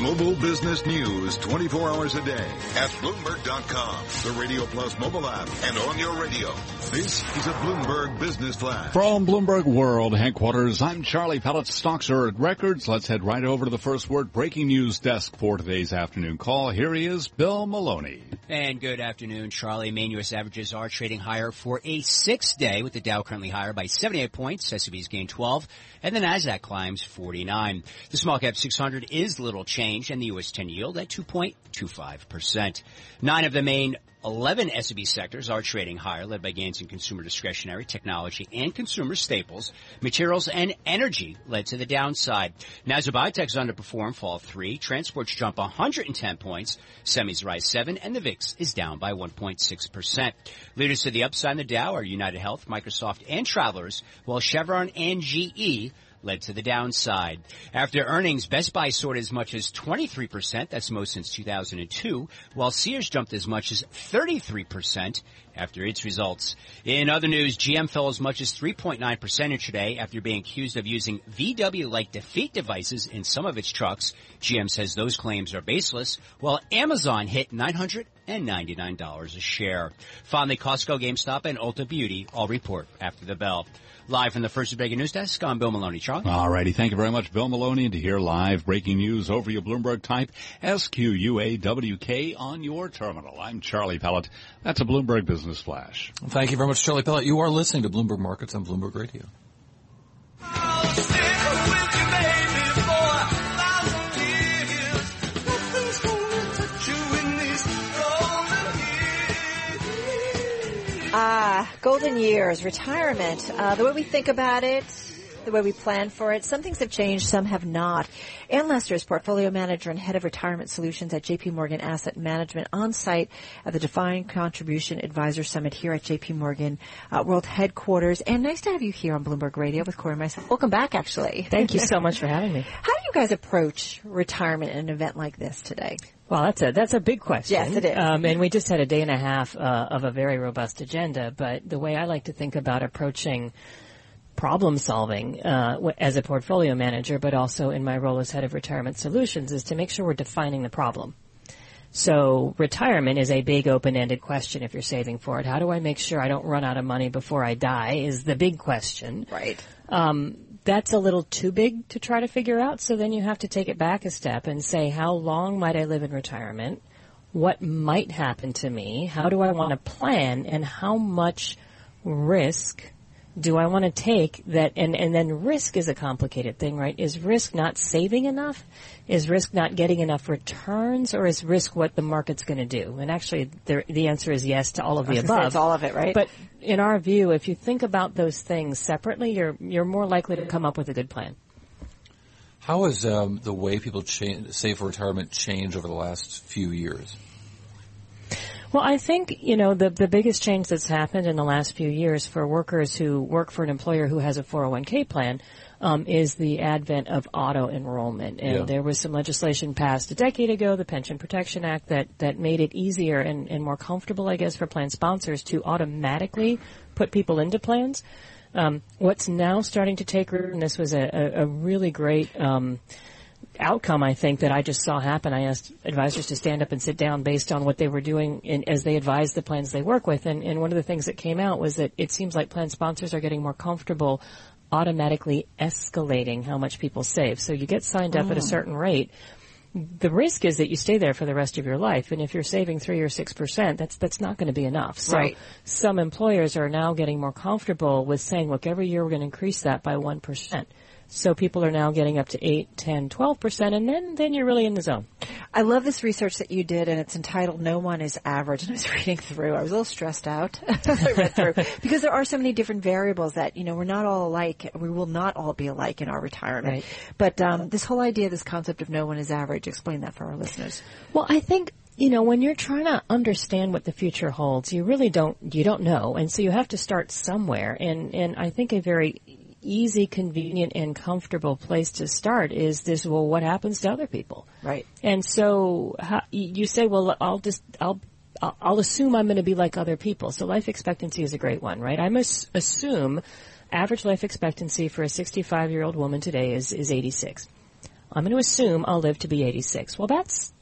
Global business news 24 hours a day at Bloomberg.com, the Radio Plus mobile app, and on your radio. This is a Bloomberg Business Flash. From Bloomberg World headquarters, I'm Charlie Pellet. Stocks are at records. Let's head right over to the first word breaking news desk for today's afternoon call. Here he is, Bill Maloney. And good afternoon, Charlie. Main U.S. averages are trading higher for a sixth day with the Dow currently higher by 78 points. S&P's gained 12 and the Nasdaq climbs 49. The small cap 600 is little change, and the U.S. 10 yield at 2.25 percent. Nine of the main 11 S&P sectors are trading higher, led by gains in consumer discretionary, technology, and consumer staples. Materials and energy led to the downside. Nasdaq Biotech's underperform fall 3. Transports jump 110 points. Semis rise 7, and the VIX is down by 1.6%. Leaders to the upside in the Dow are United Health, Microsoft, and Travelers, while Chevron and GE led to the downside. After earnings, Best Buy soared as much as 23%, that's most since 2002, while Sears jumped as much as 33% after its results. In other news, GM fell as much as 3.9% today after being accused of using VW-like defeat devices in some of its trucks. GM says those claims are baseless, while Amazon hit $999 a share. Finally, Costco, GameStop, and Ulta Beauty all report after the bell. Live from the First Breaking News Desk, I'm Bill Maloney. Charlie? All righty. Thank you very much, Bill Maloney. And to hear live breaking news over your Bloomberg type SQUAWK on your terminal. I'm Charlie Pellet. That's a Bloomberg Business Flash. Thank you very much, Charlie Pellet. You are listening to Bloomberg Markets on Bloomberg Radio. Golden years, retirement, uh, the way we think about it, the way we plan for it. Some things have changed, some have not. Anne Lester is portfolio manager and head of retirement solutions at JP Morgan Asset Management on site at the Defined Contribution Advisor Summit here at JP Morgan uh, World Headquarters. And nice to have you here on Bloomberg Radio with Cory and myself. Welcome back, actually. Thank you so much for having me. How do you guys approach retirement in an event like this today? Well, that's a that's a big question. Yes, it is. Um, and we just had a day and a half uh, of a very robust agenda. But the way I like to think about approaching problem solving uh, as a portfolio manager, but also in my role as head of retirement solutions, is to make sure we're defining the problem. So retirement is a big open-ended question if you're saving for it. How do I make sure I don't run out of money before I die is the big question. Right. Um, that's a little too big to try to figure out. So then you have to take it back a step and say, how long might I live in retirement? What might happen to me? How do I want to plan? And how much risk do I want to take that? And, and then risk is a complicated thing, right? Is risk not saving enough? Is risk not getting enough returns? Or is risk what the market's going to do? And actually, the, the answer is yes to all of the above. It's all of it, right? But in our view, if you think about those things separately, you're, you're more likely to come up with a good plan. How has um, the way people cha- save for retirement changed over the last few years? Well, I think, you know, the, the biggest change that's happened in the last few years for workers who work for an employer who has a 401k plan um, is the advent of auto enrollment. And Yeah. there was some legislation passed a decade ago, the Pension Protection Act, that, that made it easier and, and more comfortable, I guess, for plan sponsors to automatically put people into plans. Um, what's now starting to take root, and this was a, a, a really great um, outcome, I think, that I just saw happen. I asked advisors to stand up and sit down based on what they were doing in, as they advised the plans they work with. And, and one of the things that came out was that it seems like plan sponsors are getting more comfortable automatically escalating how much people save. So you get signed up at a mm. certain rate. The risk is that you stay there for the rest of your life, and if you're saving three or six percent, that's that's not going to be enough. So Right. some employers are now getting more comfortable with saying, look, every year we're going to increase that by one percent. So people are now getting up to 8, 10, 12%, and then, then you're really in the zone. I love this research that you did, and it's entitled "No One Is Average." And I was reading through. I was a little stressed out as I read through because there are so many different variables that you know we're not all alike. We will not all be alike in our retirement. Right. But um, this whole idea, this concept of "No one is average," explain that for our listeners. Well, I think you know when you're trying to understand what the future holds, you really don't you don't know, and so you have to start somewhere. And and I think a very easy, convenient, and comfortable place to start is this. Well, what happens to other people? Right. And so how, you say, well, I'll just I'll. I'll I'll assume I'm going to be like other people. So life expectancy is a great one, right? I must assume average life expectancy for a 65 year old woman today is, is 86. I'm going to assume I'll live to be 86. Well, that's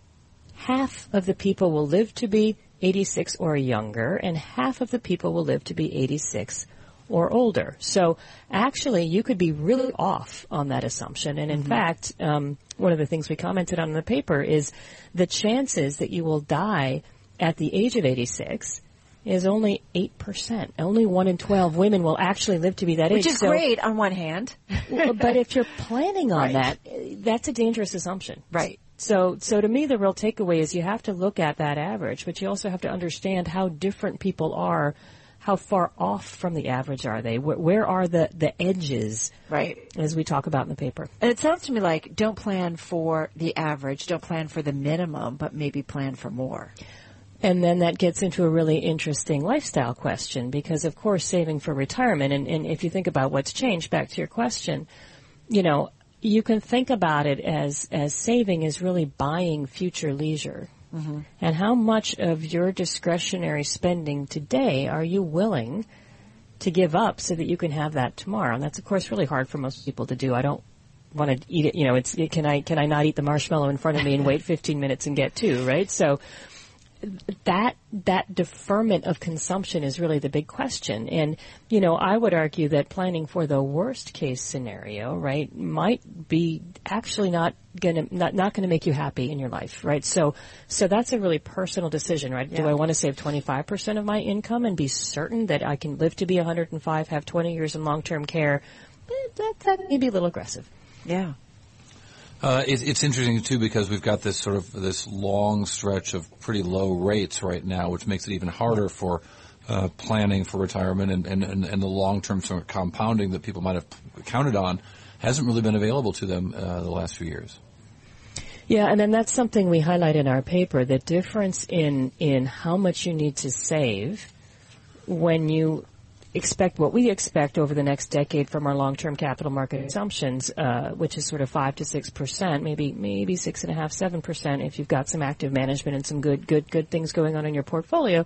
half of the people will live to be 86 or younger, and half of the people will live to be 86 or older. So actually, you could be really off on that assumption. And in mm-hmm. fact, um, one of the things we commented on in the paper is the chances that you will die at the age of 86 is only 8%. Only 1 in 12 women will actually live to be that Which age. Which is so, great on one hand. but if you're planning on right. that, that's a dangerous assumption. Right. So, so to me, the real takeaway is you have to look at that average, but you also have to understand how different people are how far off from the average are they? Where, where, are the, the edges? Right. As we talk about in the paper. And it sounds to me like don't plan for the average, don't plan for the minimum, but maybe plan for more. And then that gets into a really interesting lifestyle question because of course saving for retirement and, and if you think about what's changed, back to your question, you know, you can think about it as, as saving is really buying future leisure. Mm-hmm. And how much of your discretionary spending today are you willing to give up so that you can have that tomorrow? And that's of course really hard for most people to do. I don't want to eat it, you know, it's, can I, can I not eat the marshmallow in front of me and wait 15 minutes and get two, right? So, that that deferment of consumption is really the big question. And you know, I would argue that planning for the worst case scenario, right, might be actually not gonna not not gonna make you happy in your life, right? So so that's a really personal decision, right? Yeah. Do I want to save 25% of my income and be certain that I can live to be 105, have 20 years in long-term care? Eh, that that may be a little aggressive. Yeah. Uh, it, it's interesting too because we've got this sort of this long stretch of pretty low rates right now, which makes it even harder for uh, planning for retirement and, and, and, and the long-term sort of compounding that people might have counted on hasn't really been available to them uh, the last few years. Yeah, and then that's something we highlight in our paper, the difference in, in how much you need to save when you expect what we expect over the next decade from our long-term capital market assumptions, uh, which is sort of five to six percent, maybe maybe six and a half, seven percent, if you've got some active management and some good good good things going on in your portfolio.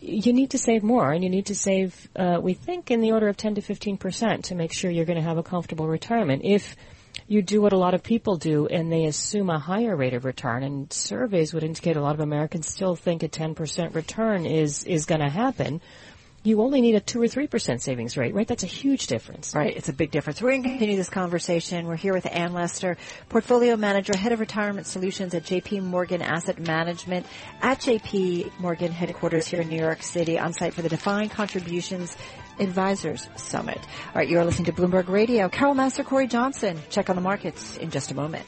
You need to save more, and you need to save, uh, we think, in the order of 10 to 15 percent to make sure you're going to have a comfortable retirement. If you do what a lot of people do, and they assume a higher rate of return, and surveys would indicate a lot of Americans still think a 10 percent return is is going to happen you only need a 2 or 3% savings rate, right? That's a huge difference. Right, it's a big difference. We're going to continue this conversation. We're here with Anne Lester, Portfolio Manager, Head of Retirement Solutions at JP Morgan Asset Management at JP Morgan headquarters here in New York City on site for the Defined Contributions Advisors Summit. All right, you're listening to Bloomberg Radio. Carol Massar, Cory Johnson. Check on the markets in just a moment.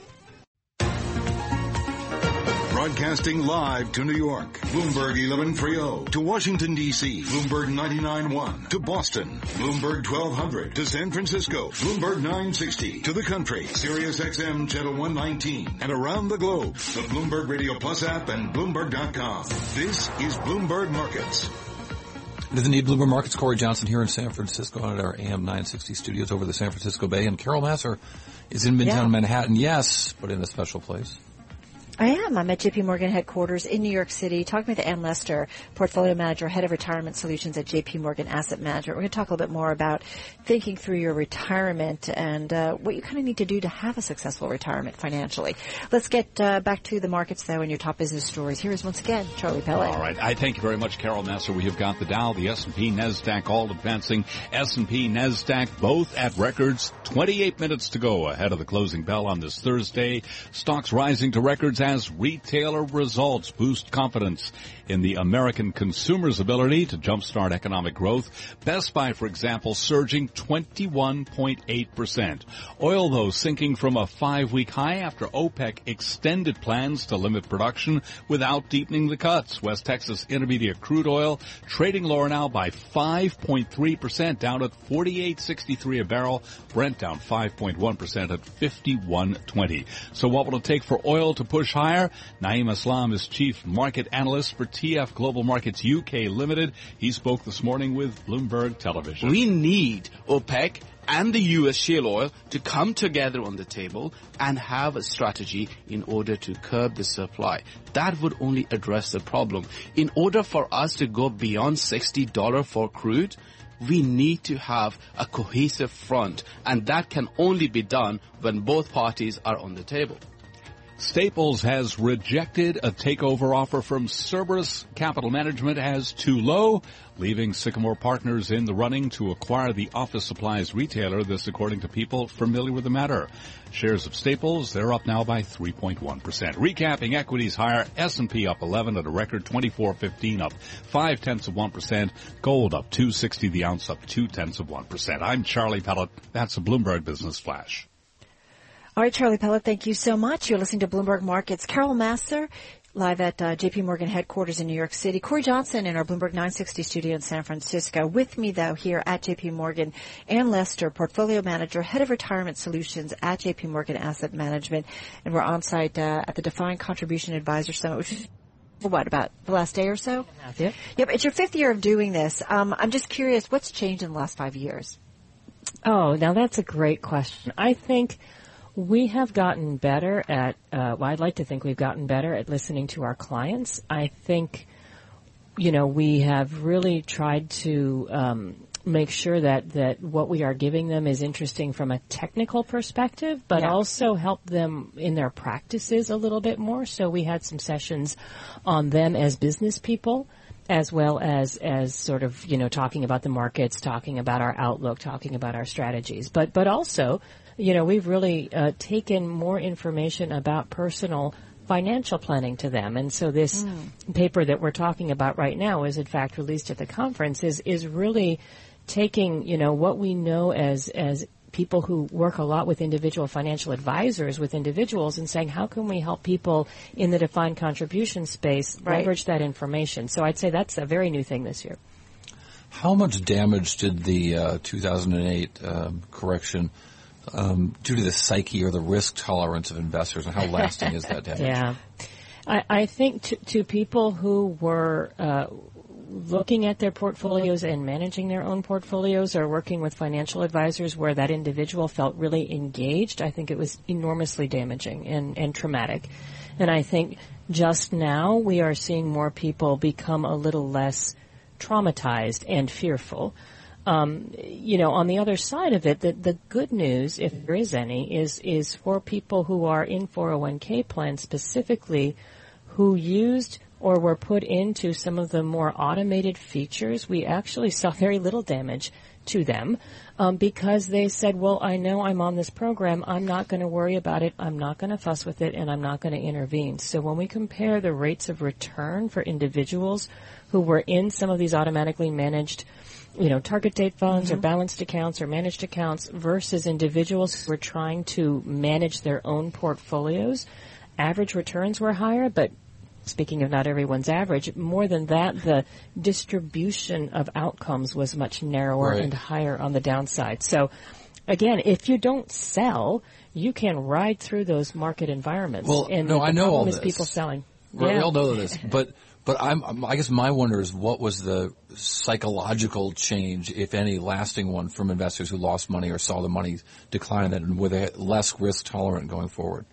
Broadcasting live to New York, Bloomberg 1130. To Washington, D.C., Bloomberg 99.1. To Boston, Bloomberg 1200. To San Francisco, Bloomberg 960. To the country, Sirius XM Channel 119. And around the globe, the Bloomberg Radio Plus app and Bloomberg.com. This is Bloomberg Markets. To the indeed Bloomberg Markets. Cory Johnson here in San Francisco at our AM 960 studios over the San Francisco Bay. And Carol Massar is in Midtown yeah. Manhattan, yes, but in a special place. I am. I'm at JP Morgan headquarters in New York City talking with Anne Lester, portfolio manager, head of retirement solutions at JP Morgan Asset Management. We're going to talk a little bit more about thinking through your retirement and uh, what you kind of need to do to have a successful retirement financially. Let's get uh, back to the markets though and your top business stories. Here is once again Charlie Pellet. All right. I thank you very much, Carol Massar. We have got the Dow, the S&P, NASDAQ all advancing. S&P, NASDAQ both at records. 28 minutes to go ahead of the closing bell on this Thursday. Stocks rising to records as retailer results boost confidence in the American consumer's ability to jumpstart economic growth. Best Buy, for example, surging 21.8%. Oil, though, sinking from a five-week high after OPEC extended plans to limit production without deepening the cuts. West Texas Intermediate crude oil trading lower now by 5.3%, down at 48.63 a barrel. Brent down 5.1% at 51.20. So what will it take for oil to push higher? Naeem Aslam is chief market analyst for TF Global Markets UK Limited. He spoke this morning with Bloomberg Television. We need OPEC and the US shale oil to come together on the table and have a strategy in order to curb the supply. That would only address the problem. In order for us to go beyond $60 for crude, we need to have a cohesive front, and that can only be done when both parties are on the table. Staples has rejected a takeover offer from Cerberus Capital Management as too low, leaving Sycamore Partners in the running to acquire the office supplies retailer. This according to people familiar with the matter. Shares of Staples, they're up now by 3.1%. Recapping equities higher, S&P up 11 at a record 24.15 up 5 tenths of 1%. Gold up 260 the ounce up 2 tenths of 1%. I'm Charlie Pellet. That's a Bloomberg Business Flash. All right, Charlie Pellet, thank you so much. You're listening to Bloomberg Markets. Carol Massar, live at uh, JP Morgan headquarters in New York City. Cory Johnson in our Bloomberg 960 studio in San Francisco. With me, though, here at JP Morgan, Anne Lester, portfolio manager, head of retirement solutions at JP Morgan Asset Management. And we're on site uh, at the Defined Contribution Advisor Summit, which is what about the last day or so? Yeah. Yep, it's your fifth year of doing this. Um, I'm just curious, what's changed in the last five years? Oh, now that's a great question. I think we have gotten better at, uh, well, I'd like to think we've gotten better at listening to our clients. I think, you know, we have really tried to, um, make sure that, that what we are giving them is interesting from a technical perspective, but Yeah. also help them in their practices a little bit more. So we had some sessions on them as business people as well as as sort of you know talking about the markets, talking about our outlook, talking about our strategies, but but also you know we've really uh, taken more information about personal financial planning to them, and so this paper that we're talking about right now is in fact released at the conference is is really taking you know what we know as as people who work a lot with individual financial advisors with individuals and saying how can we help people in the defined contribution space Right. leverage that information. So I'd say that's a very new thing this year. How much damage did the uh, 2008 um, correction um, do to the psyche or the risk tolerance of investors, and how lasting is that damage? Yeah. I, I think to, to people who were uh, looking at their portfolios and managing their own portfolios or working with financial advisors where that individual felt really engaged, I think it was enormously damaging and, and traumatic. And I think just now we are seeing more people become a little less traumatized and fearful. Um, you know, on the other side of it, the, the good news, if there is any, is is for people who are in 401k plans specifically, who used or were put into some of the more automated features. We actually saw very little damage to them um, because they said, "Well, I know I'm on this program. I'm not going to worry about it. I'm not going to fuss with it, and I'm not going to intervene." So when we compare the rates of return for individuals who were in some of these automatically managed you know, target date funds or balanced accounts or managed accounts versus individuals who were trying to manage their own portfolios, average returns were higher, but speaking of not everyone's average, more than that, the distribution of outcomes was much narrower Right. and higher on the downside. So again, if you don't sell, you can ride through those market environments. Well, and no, I know all this. people selling. Right, We all know this, but but I'm- I guess my wonder is what was the psychological change, if any, lasting one from investors who lost money or saw the money decline, and were they less risk tolerant going forward?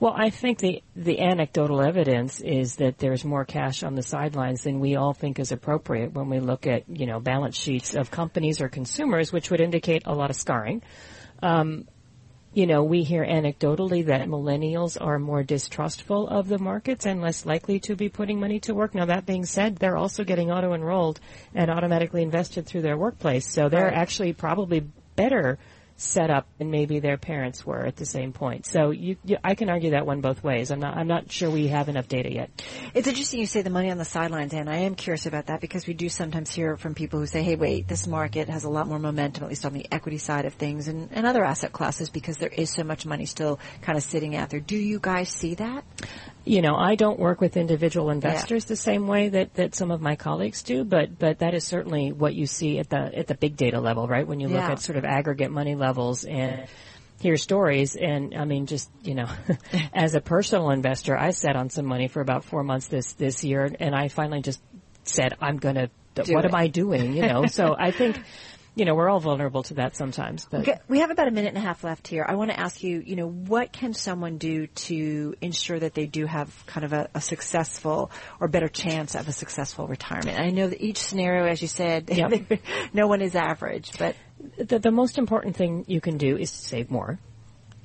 Well, I think the the anecdotal evidence is that there's more cash on the sidelines than we all think is appropriate when we look at you know balance sheets of companies or consumers, which would indicate a lot of scarring. Um, you know, we hear anecdotally that millennials are more distrustful of the markets and less likely to be putting money to work. Now, that being said, they're also getting auto enrolled and automatically invested through their workplace, so they're Right. actually probably better set up than maybe their parents were at the same point. So you, you, I can argue that one both ways. I'm not, I'm not sure we have enough data yet. It's interesting you say the money on the sidelines, and I am curious about that because we do sometimes hear from people who say, hey, wait, this market has a lot more momentum, at least on the equity side of things and, and other asset classes because there is so much money still kind of sitting out there. Do you guys see that? You know, I don't work with individual investors the same way that, that some of my colleagues do, but, but that is certainly what you see at the, at the big data level, right? When you look Yeah. at sort of aggregate money levels and hear stories. And I mean, just, you know, as a personal investor, I sat on some money for about four months this, this year and I finally just said, I'm going to, what it. am I doing? You know, so I think, you know, we're all vulnerable to that sometimes. But we have about a minute and a half left here. I want to ask you, you know, what can someone do to ensure that they do have kind of a, a successful or better chance of a successful retirement? I know that each scenario, as you said, Yep. no one is average, but the, the most important thing you can do is save more.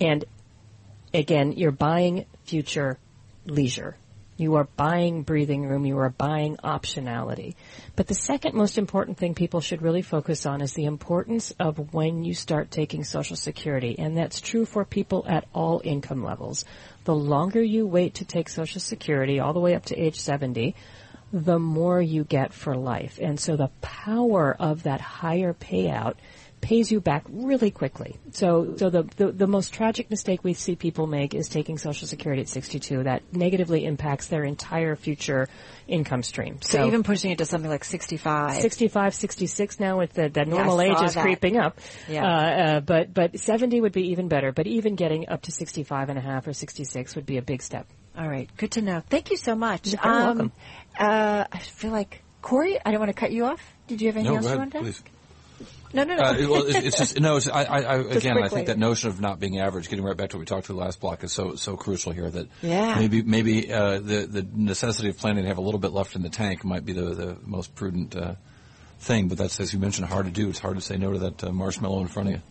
And again, you're buying future leisure. You are buying breathing room. You are buying optionality. But the second most important thing people should really focus on is the importance of when you start taking Social Security. And that's true for people at all income levels. The longer you wait to take Social Security, all the way up to age 70, the more you get for life. And so the power of that higher payout pays you back really quickly. So, so the, the, the most tragic mistake we see people make is taking Social Security at 62. That negatively impacts their entire future income stream. so, even pushing it to something like 65. 65, 66 now with the, the normal I age is that. creeping up. Yeah. Uh, uh, but, but 70 would be even better. But even getting up to 65 and a half or 66 would be a big step. All right, good to know. Thank you so much. You're very welcome. Uh, I feel like Cory. I don't want to cut you off. Did you have anything No, else go you ahead, wanted to? please. No, no, no. Uh, it- well, it's, it's just no. It's, I, I, I again, I think that notion of not being average, getting right back to what we talked to the last block, is so so crucial here. That Yeah. maybe maybe uh, the the necessity of planning to have a little bit left in the tank might be the the most prudent uh, thing. But that's as you mentioned, hard to do. It's hard to say no to that uh, marshmallow in front of you.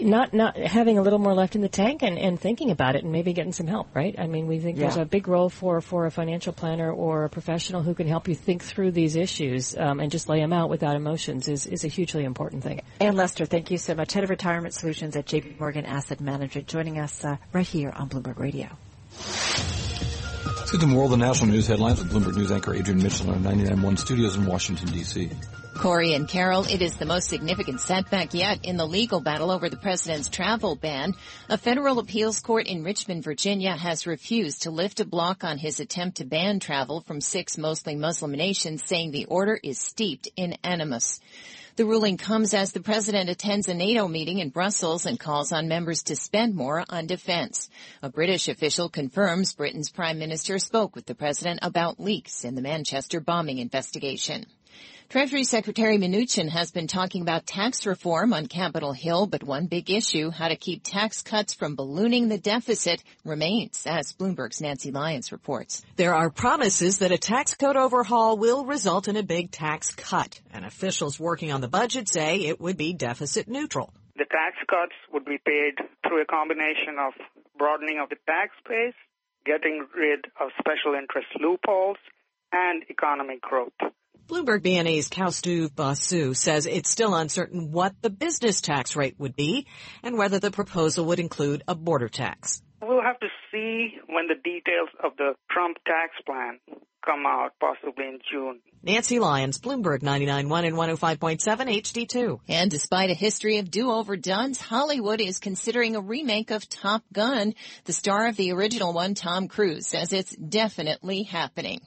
Not not having a little more left in the tank and, and thinking about it and maybe getting some help, right? I mean, we think there's a big role for, for a financial planner or a professional who can help you think through these issues um, and just lay them out without emotions is, is a hugely important thing. Anne Lester, thank you so much. Head of Retirement Solutions at JP Morgan Asset Management, joining us uh, right here on Bloomberg Radio. Let's get to more of the national news headlines with Bloomberg News anchor Adrian Mitchell in our 99.1 studios in Washington D.C. Cory and Carol, it is the most significant setback yet in the legal battle over the president's travel ban. A federal appeals court in Richmond, Virginia has refused to lift a block on his attempt to ban travel from six mostly Muslim nations, saying the order is steeped in animus. The ruling comes as the president attends a NATO meeting in Brussels and calls on members to spend more on defense. A British official confirms Britain's prime minister spoke with the president about leaks in the Manchester bombing investigation. Treasury Secretary Mnuchin has been talking about tax reform on Capitol Hill, but one big issue, how to keep tax cuts from ballooning the deficit, remains, as Bloomberg's Nancy Lyons reports. There are promises that a tax code overhaul will result in a big tax cut, and officials working on the budget say it would be deficit neutral. The tax cuts would be paid through a combination of broadening of the tax base, getting rid of special interest loopholes, and economic growth. Bloomberg BNA's Kaustuv Basu says it's still uncertain what the business tax rate would be and whether the proposal would include a border tax. We'll have to see when the details of the Trump tax plan come out, possibly in June. Nancy Lyons, Bloomberg 99.1 and 105.7 HD2. And despite a history of do-over duns, Hollywood is considering a remake of Top Gun. The star of the original one, Tom Cruise, says it's definitely happening.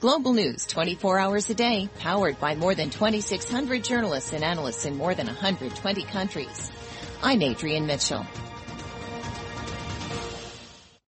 Global news 24 hours a day, powered by more than 2,600 journalists and analysts in more than 120 countries. I'm Adrian Mitchell.